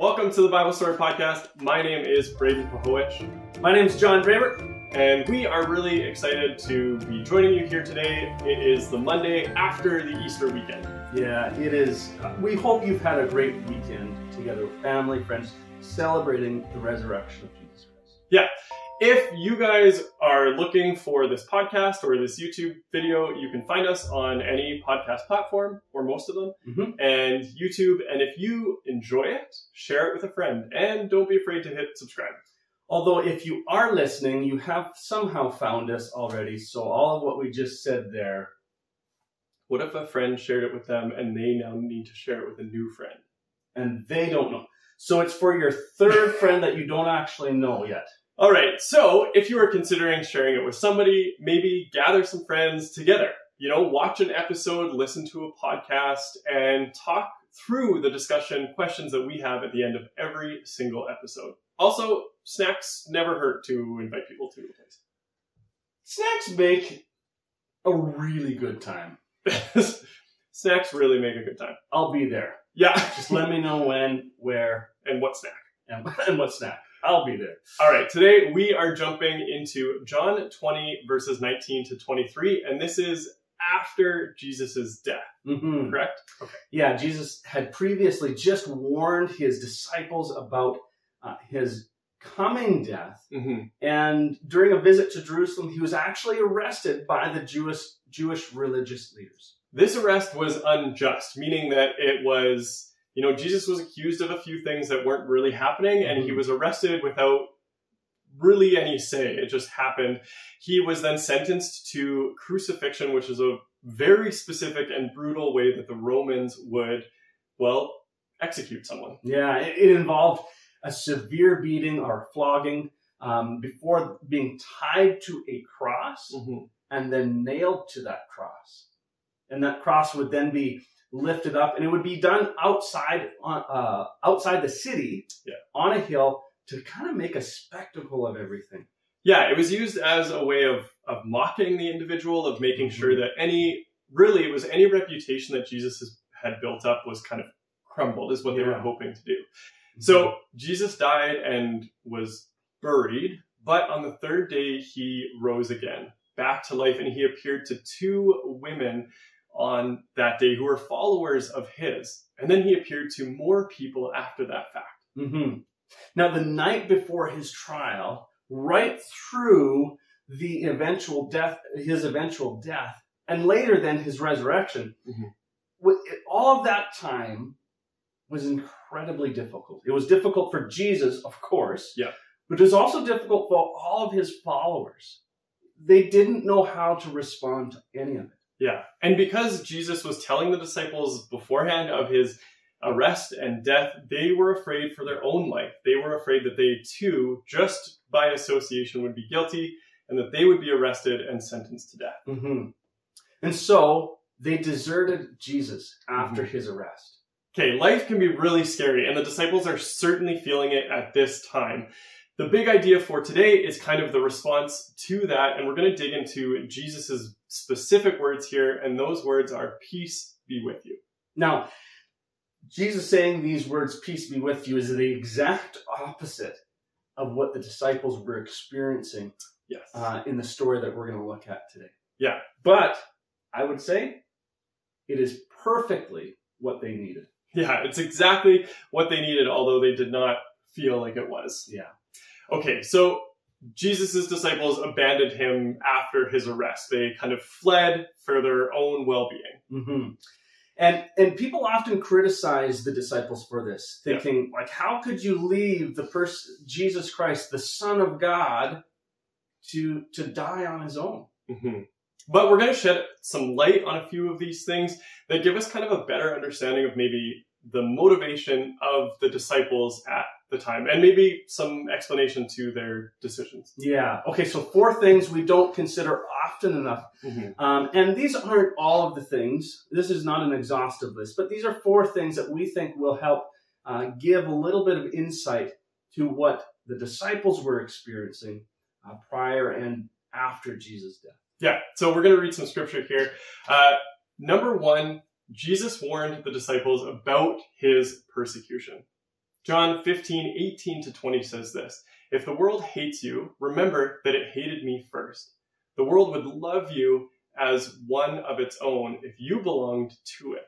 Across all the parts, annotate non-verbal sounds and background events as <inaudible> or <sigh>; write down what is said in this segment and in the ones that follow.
Welcome to the Bible Story Podcast. My name is Braden Pahowich, My name is John Draper. and we are really excited to be joining you here today. It is the Monday after the Easter weekend. Yeah, it is. We hope you've had a great weekend together with family, friends, celebrating the resurrection of Jesus Christ. If you guys are looking for this podcast or this YouTube video, you can find us on any podcast platform or most of them Mhm. and YouTube. And if you enjoy it, share it with a friend and don't be afraid to hit subscribe. Although, if you are listening, you have somehow found us already. So, all of what we just said there, What if a friend shared it with them and they now need to share it with a new friend? and they don't know. So, it's for your third <laughs> friend that you don't actually know yet. All right. So if you are considering sharing it with somebody, maybe gather some friends together. You know, watch an episode, listen to a podcast, and talk through the discussion questions that we have at the end of every single episode. Also, snacks never hurt to invite people to a place. Snacks make a really good time. <laughs> snacks really make a good time. I'll be there. Yeah. Just let me know when, where, <laughs> and what snack? and, <laughs> and what snack. I'll be there. All right, today we are jumping into John 20, verses 19 to 23, and this is after Jesus' death, Mm-hmm. correct? Yeah, Jesus had previously just warned his disciples about uh, his coming death. Mm-hmm. And during a visit to Jerusalem, he was actually arrested by the Jewish Jewish religious leaders. This arrest was unjust, meaning that it was, you know, Jesus was accused of a few things that weren't really happening, and he Mhm. was arrested without really any say. It just happened. He was then sentenced to crucifixion, which is a very specific and brutal way that the Romans would, well, execute someone. Yeah, it, it involved a severe beating or flogging um, before being tied to a cross Mm-hmm. and then nailed to that cross. And that cross would then be lifted up, and it would be done outside on uh, outside the city Yeah. on a hill to kind of make a spectacle of everything. Yeah, it was used as a way of, of mocking the individual, of making Mhm. sure that any, really, it was any reputation that Jesus has, had built up was kind of crumbled, is what they were hoping to do. So Jesus died and was buried, but on the third day he rose again, back to life, and he appeared to two women on that day who were followers of his. And then he appeared to more people after that fact. hmm Now, the night before his trial, right through the eventual death, his eventual death, and later then his resurrection, Mhm. all of that time was incredibly difficult. It was difficult for Jesus, of course. Yeah. But it was also difficult for all of his followers. They didn't know how to respond to any of it. Yeah. And because Jesus was telling the disciples beforehand of his arrest and death, they were afraid for their own life. They were afraid that they too, just by association, would be guilty and that they would be arrested and sentenced to death. hmm And so they deserted Jesus after his arrest. Okay, life can be really scary, and the disciples are certainly feeling it at this time. The big idea for today is kind of the response to that, and we're going to dig into Jesus' specific words here, and those words are peace be with you. Now, Jesus saying these words, peace be with you, is the exact opposite of what the disciples were experiencing Yes. uh, in the story that we're going to look at today. Yeah. But I would say it is perfectly what they needed. Yeah, it's exactly what they needed, although they did not feel like it was. Yeah. Okay, so Jesus' disciples abandoned him after his arrest. They kind of fled for their own well being. hmm And and people often criticize the disciples for this, Yeah. thinking like, how could you leave the person Jesus Christ, the Son of God, to to die on his own? hmm But we're going to shed some light on a few of these things that give us kind of a better understanding of maybe the motivation of the disciples at the time and maybe some explanation to their decisions. Yeah. Okay. So four things we don't consider often enough, um, and these aren't all of the things. This is not an exhaustive list, but these are four things that we think will help uh, give a little bit of insight to what the disciples were experiencing uh, prior and after Jesus' death. Yeah, so we're going to read some scripture here. Uh, number one, Jesus warned the disciples about his persecution. John 15, 18 to 20 says this If the world hates you, remember that it hated me first. The world would love you as one of its own if you belonged to it.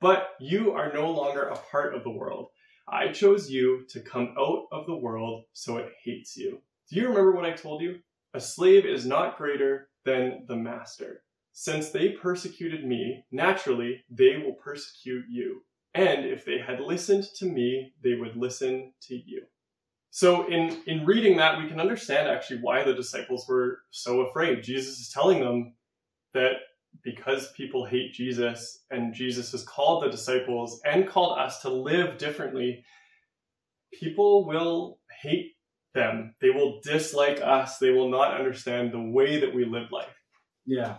But you are no longer a part of the world. I chose you to come out of the world, so it hates you. Do you remember what I told you? A slave is not greater than the master. Since they persecuted me, naturally they will persecute you. And if they had listened to me, they would listen to you. So in, in reading that, we can understand actually why the disciples were so afraid. Jesus is telling them that because people hate Jesus and Jesus has called the disciples and called us to live differently, people will hate them. They will dislike us. They will not understand the way that we live life. Yeah.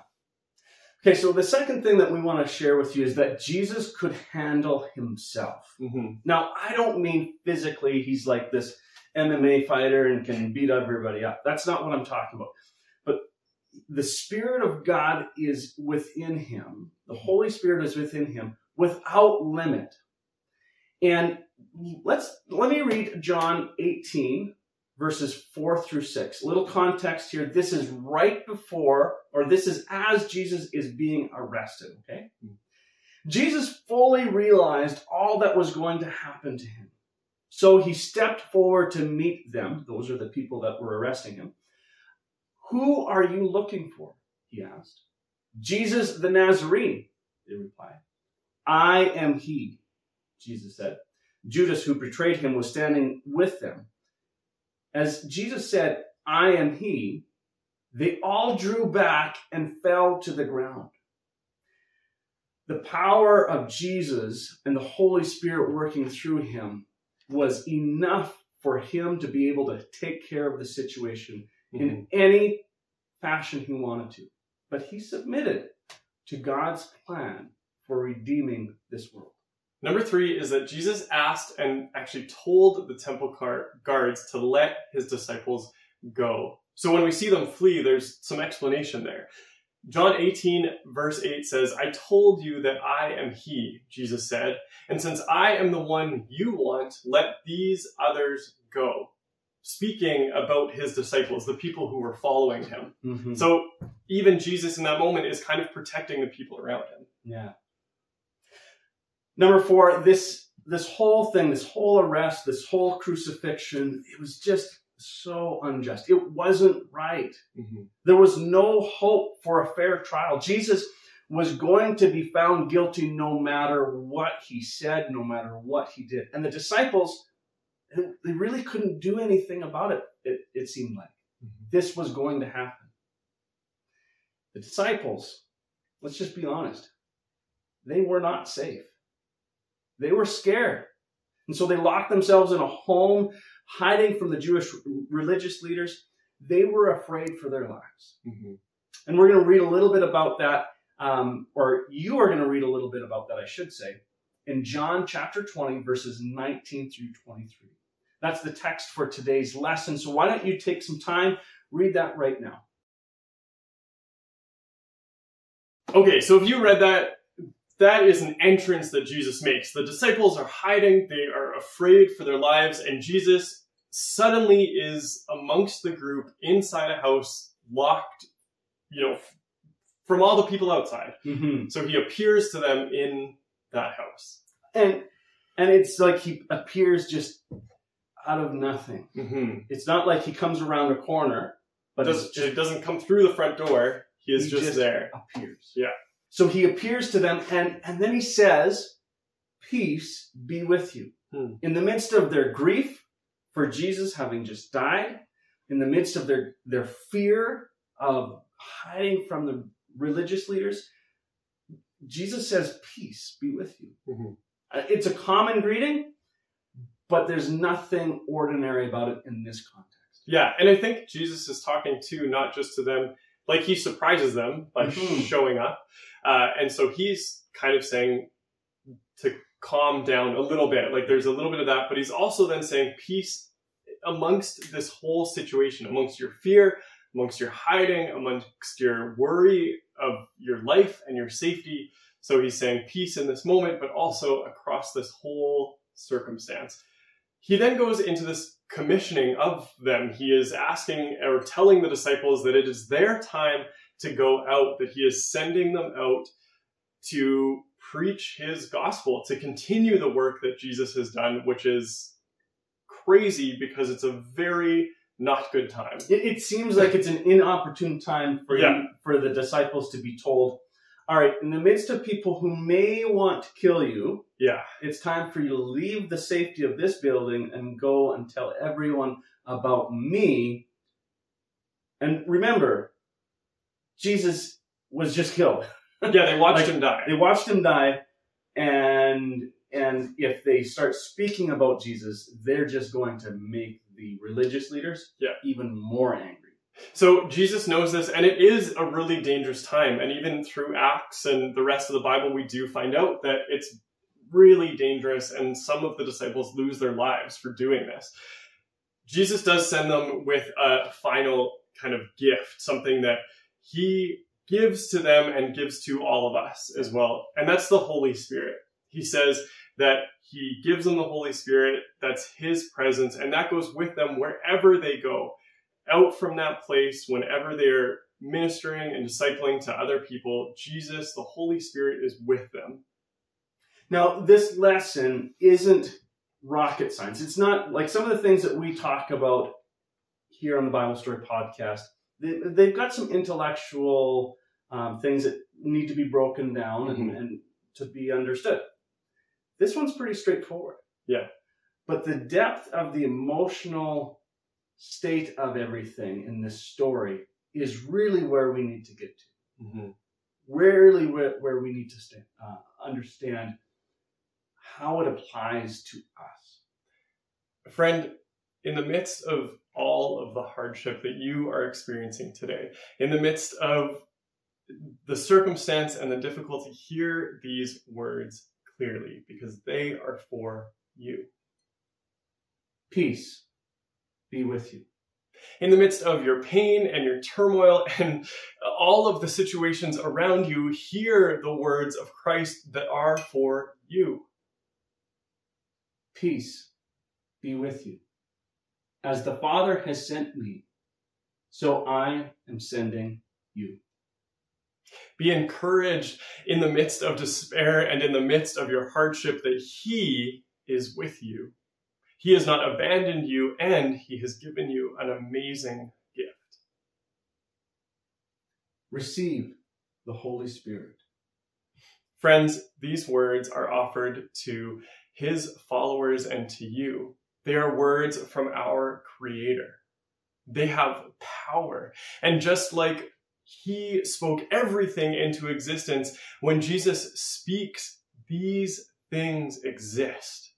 Okay, so the second thing that we want to share with you is that Jesus could handle himself. Mm-hmm. Now, I don't mean physically, he's like this MMA fighter and can beat everybody up. That's not what I'm talking about. But the Spirit of God is within him, the Holy Spirit is within him without limit. And let's let me read John 18 verses 4 through 6. A little context here. This is right before, or this is as Jesus is being arrested, okay? Jesus fully realized all that was going to happen to him. So he stepped forward to meet them. Those are the people that were arresting him. Who are you looking for? He asked. Jesus the Nazarene, they replied. I am he, Jesus said. Judas, who betrayed him, was standing with them. As Jesus said, I am he, they all drew back and fell to the ground. The power of Jesus and the Holy Spirit working through him was enough for him to be able to take care of the situation mm-hmm. in any fashion he wanted to. But he submitted to God's plan for redeeming this world. Number three is that Jesus asked and actually told the temple guards to let his disciples go. So when we see them flee, there's some explanation there. John 18, verse 8 says, I told you that I am he, Jesus said, and since I am the one you want, let these others go. Speaking about his disciples, the people who were following him. Mm-hmm. So even Jesus in that moment is kind of protecting the people around him. Yeah. Number four, this this whole thing, this whole arrest, this whole crucifixion, it was just so unjust. It wasn't right. Mm-hmm. There was no hope for a fair trial. Jesus was going to be found guilty no matter what he said, no matter what he did. And the disciples, they really couldn't do anything about it, it, it seemed like. Mm-hmm. This was going to happen. The disciples, let's just be honest, they were not safe. They were scared. And so they locked themselves in a home, hiding from the Jewish religious leaders. They were afraid for their lives. Mm-hmm. And we're going to read a little bit about that, um, or you are going to read a little bit about that, I should say, in John chapter 20, verses 19 through 23. That's the text for today's lesson. So why don't you take some time, read that right now. Okay, so if you read that, that is an entrance that Jesus makes. The disciples are hiding, they are afraid for their lives, and Jesus suddenly is amongst the group inside a house, locked, you know, from all the people outside. Mm-hmm. So he appears to them in that house. And and it's like he appears just out of nothing. Mm-hmm. It's not like he comes around a corner, but Does, just, it doesn't come through the front door. He is he just, just there. Appears. Yeah. So he appears to them and, and then he says, Peace be with you. Hmm. In the midst of their grief for Jesus having just died, in the midst of their, their fear of hiding from the religious leaders, Jesus says, Peace be with you. Mm-hmm. Uh, it's a common greeting, but there's nothing ordinary about it in this context. Yeah, and I think Jesus is talking to not just to them, like he surprises them by mm-hmm. showing up, uh, and so he's kind of saying to calm down a little bit. Like there's a little bit of that, but he's also then saying peace amongst this whole situation, amongst your fear, amongst your hiding, amongst your worry of your life and your safety. So he's saying peace in this moment, but also across this whole circumstance. He then goes into this commissioning of them. He is asking or telling the disciples that it is their time to go out, that he is sending them out to preach his gospel, to continue the work that Jesus has done, which is crazy because it's a very not good time. It, it seems like it's an inopportune time for Yeah. you, for the disciples to be told, all right, in the midst of people who may want to kill you, Yeah. it's time for you to leave the safety of this building and go and tell everyone about me. And remember, Jesus was just killed. Yeah, they watched Like, him die. They watched him die, and and if they start speaking about Jesus, they're just going to make the religious leaders Yeah. even more angry. So Jesus knows this, and it is a really dangerous time. And even through Acts and the rest of the Bible, we do find out that it's really dangerous, and some of the disciples lose their lives for doing this. Jesus does send them with a final kind of gift, something that he gives to them and gives to all of us as well. And that's the Holy Spirit. He says that he gives them the Holy Spirit, that's his presence, and that goes with them wherever they go out from that place whenever they're ministering and discipling to other people, Jesus, the Holy Spirit, is with them. Now, this lesson isn't rocket science. It's not like some of the things that we talk about here on the Bible Story podcast. They, they've got some intellectual um, things that need to be broken down and, Mhm. and to be understood. This one's pretty straightforward. Yeah. But the depth of the emotional state of everything in this story is really where we need to get to really where, where we need to sta uh, understand how it applies to us. Friend, in the midst of all of the hardship that you are experiencing today, in the midst of the circumstance and the difficulty, hear these words clearly because they are for you. Peace be with you. in the midst of your pain and your turmoil <laughs> and all of the situations around you, hear the words of Christ that are for you. Peace be with you. As the Father has sent me, so I am sending you. Be encouraged in the midst of despair and in the midst of your hardship that He is with you. He has not abandoned you and He has given you an amazing gift. Receive the Holy Spirit. Friends, these words are offered to his followers and to you. They are words from our Creator. They have power. And just like he spoke everything into existence, when Jesus speaks, these things exist.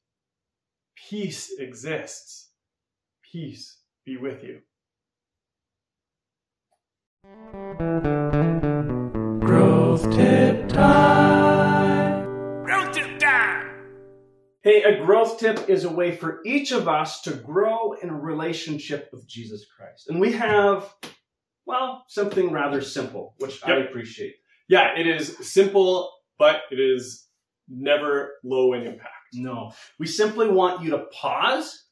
Peace exists. Peace be with you. Growth tip time. Growth tip time! Hey, a growth tip is a way for each of us to grow in a relationship with Jesus Christ. And we have, well, something rather simple, which I appreciate. Yeah, it is simple, but it is never low in impact. No, we simply want you to pause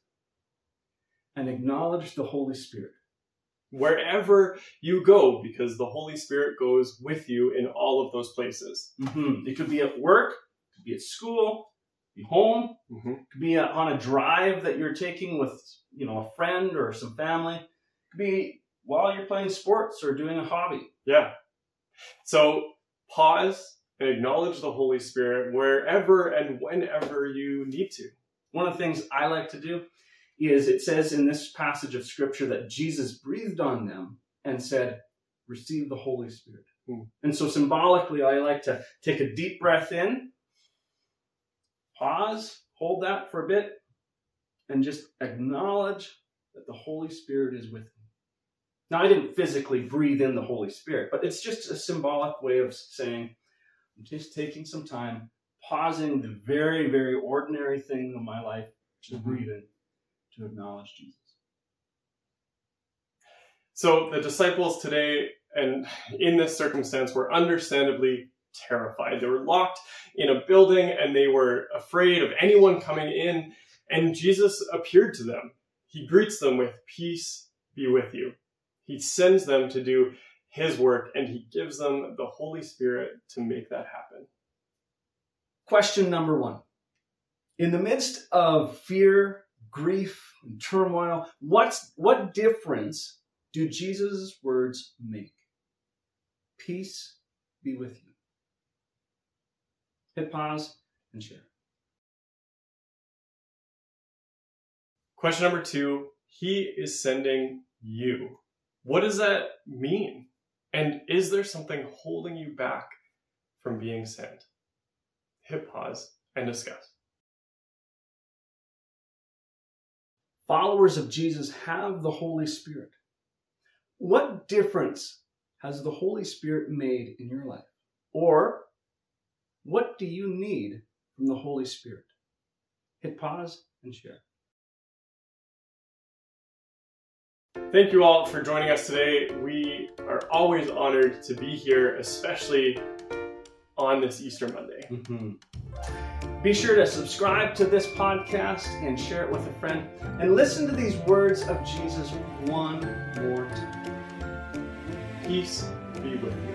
and acknowledge the Holy Spirit. Wherever you go, because the Holy Spirit goes with you in all of those places. Mhm. It could be at work, it could be at school, be home, Mm-hmm. it could be on a drive that you're taking with, you know, a friend or some family. It could be while you're playing sports or doing a hobby. Yeah. So pause and acknowledge the Holy Spirit wherever and whenever you need to. One of the things I like to do is it says in this passage of scripture that Jesus breathed on them and said, Receive the Holy Spirit. Hmm. And so symbolically, I like to take a deep breath in, pause, hold that for a bit, and just acknowledge that the Holy Spirit is with me. Now, I didn't physically breathe in the Holy Spirit, but it's just a symbolic way of saying, just taking some time, pausing the very, very ordinary thing of my life, which is Mhm. breathing, to acknowledge Jesus. So the disciples today, and in this circumstance, were understandably terrified. They were locked in a building and they were afraid of anyone coming in. And Jesus appeared to them. He greets them with, Peace be with you. He sends them to do his work and he gives them the Holy Spirit to make that happen. Question number one In the midst of fear, grief, and turmoil, what's, what difference do Jesus' words make? Peace be with you. Hit pause and share. Question number two He is sending you. What does that mean? And is there something holding you back from being sent? Hit pause and discuss. Followers of Jesus have the Holy Spirit. What difference has the Holy Spirit made in your life? Or what do you need from the Holy Spirit? Hit pause and share. Thank you all for joining us today. We are always honored to be here, especially on this Easter Monday. Mm-hmm. Be sure to subscribe to this podcast and share it with a friend. And listen to these words of Jesus one more time. Peace be with you.